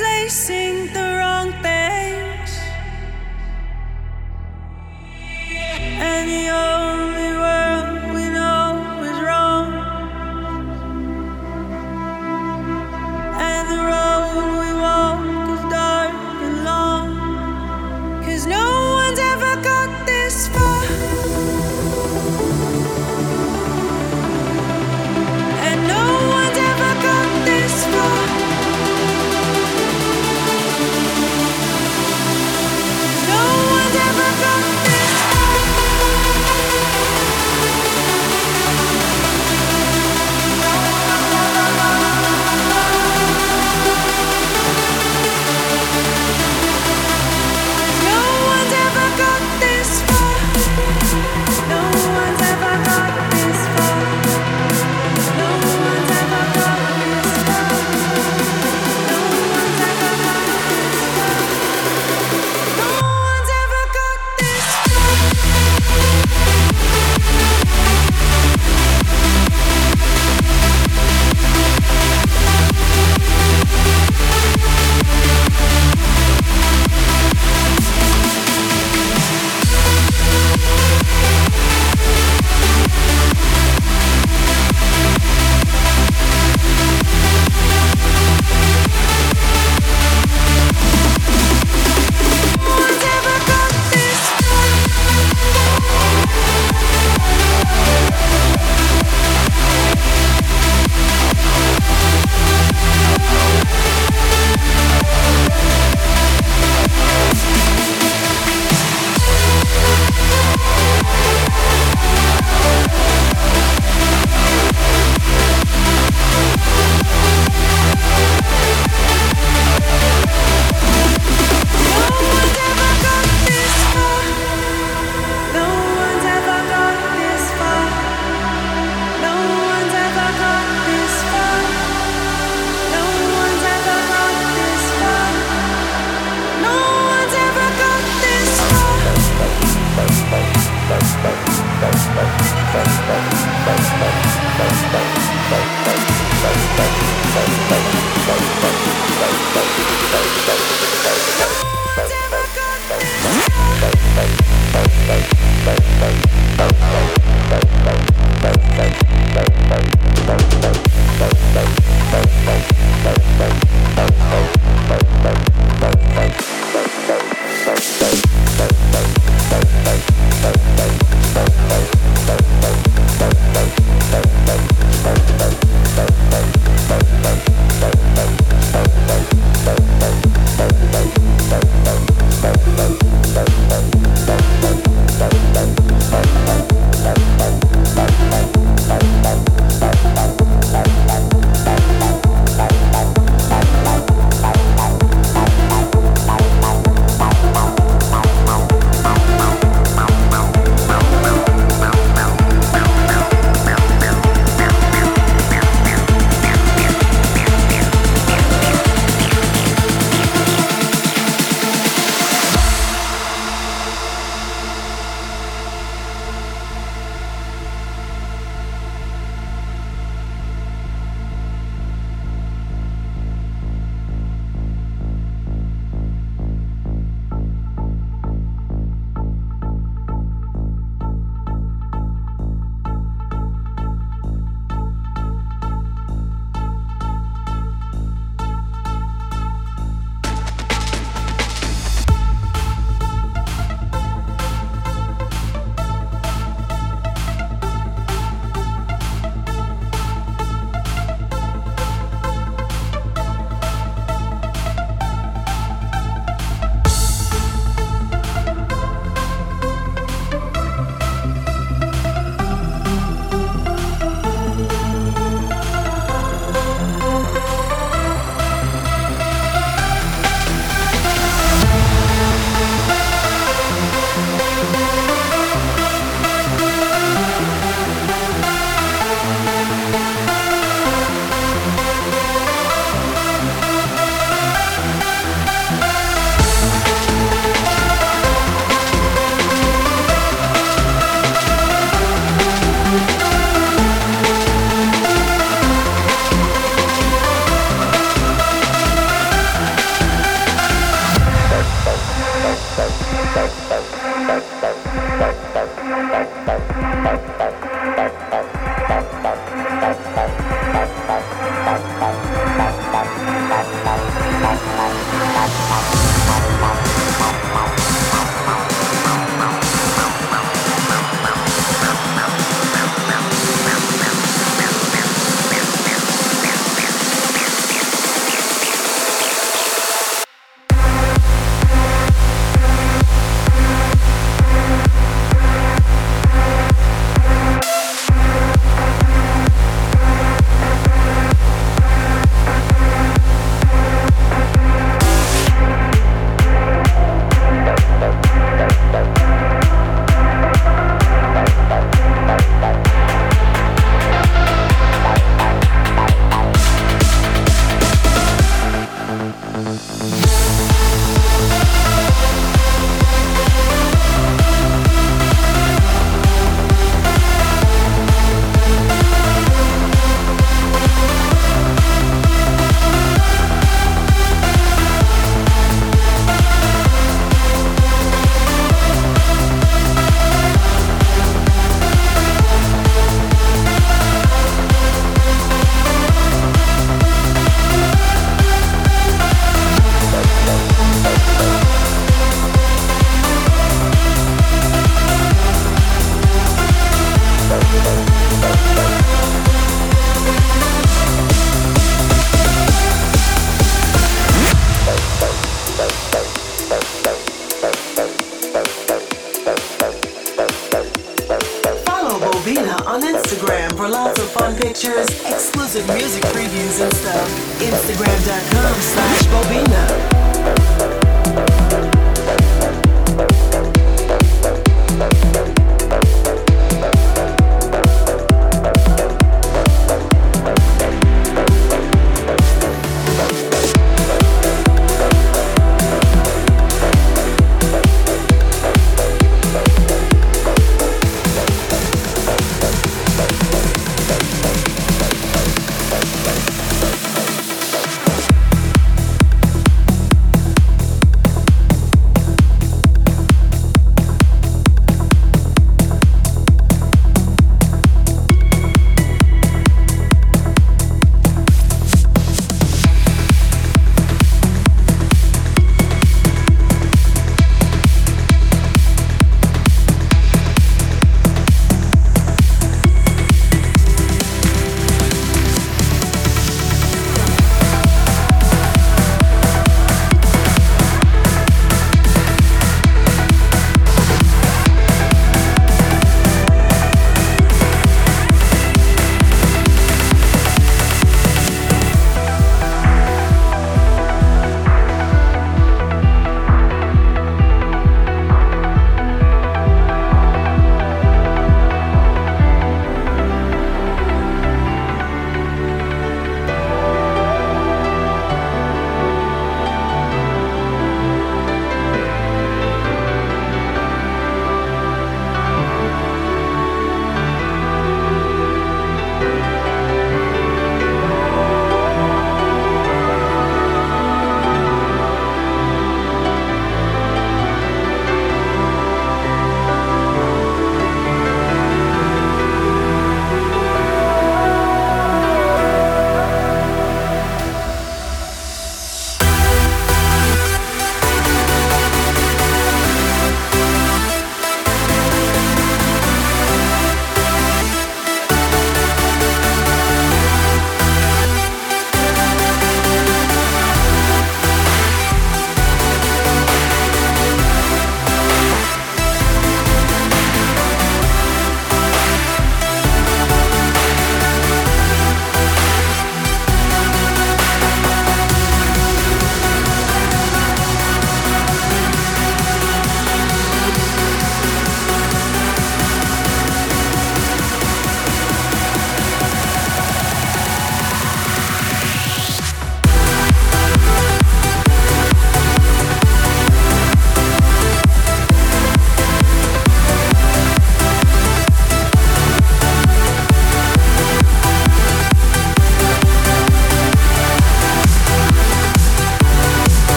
placing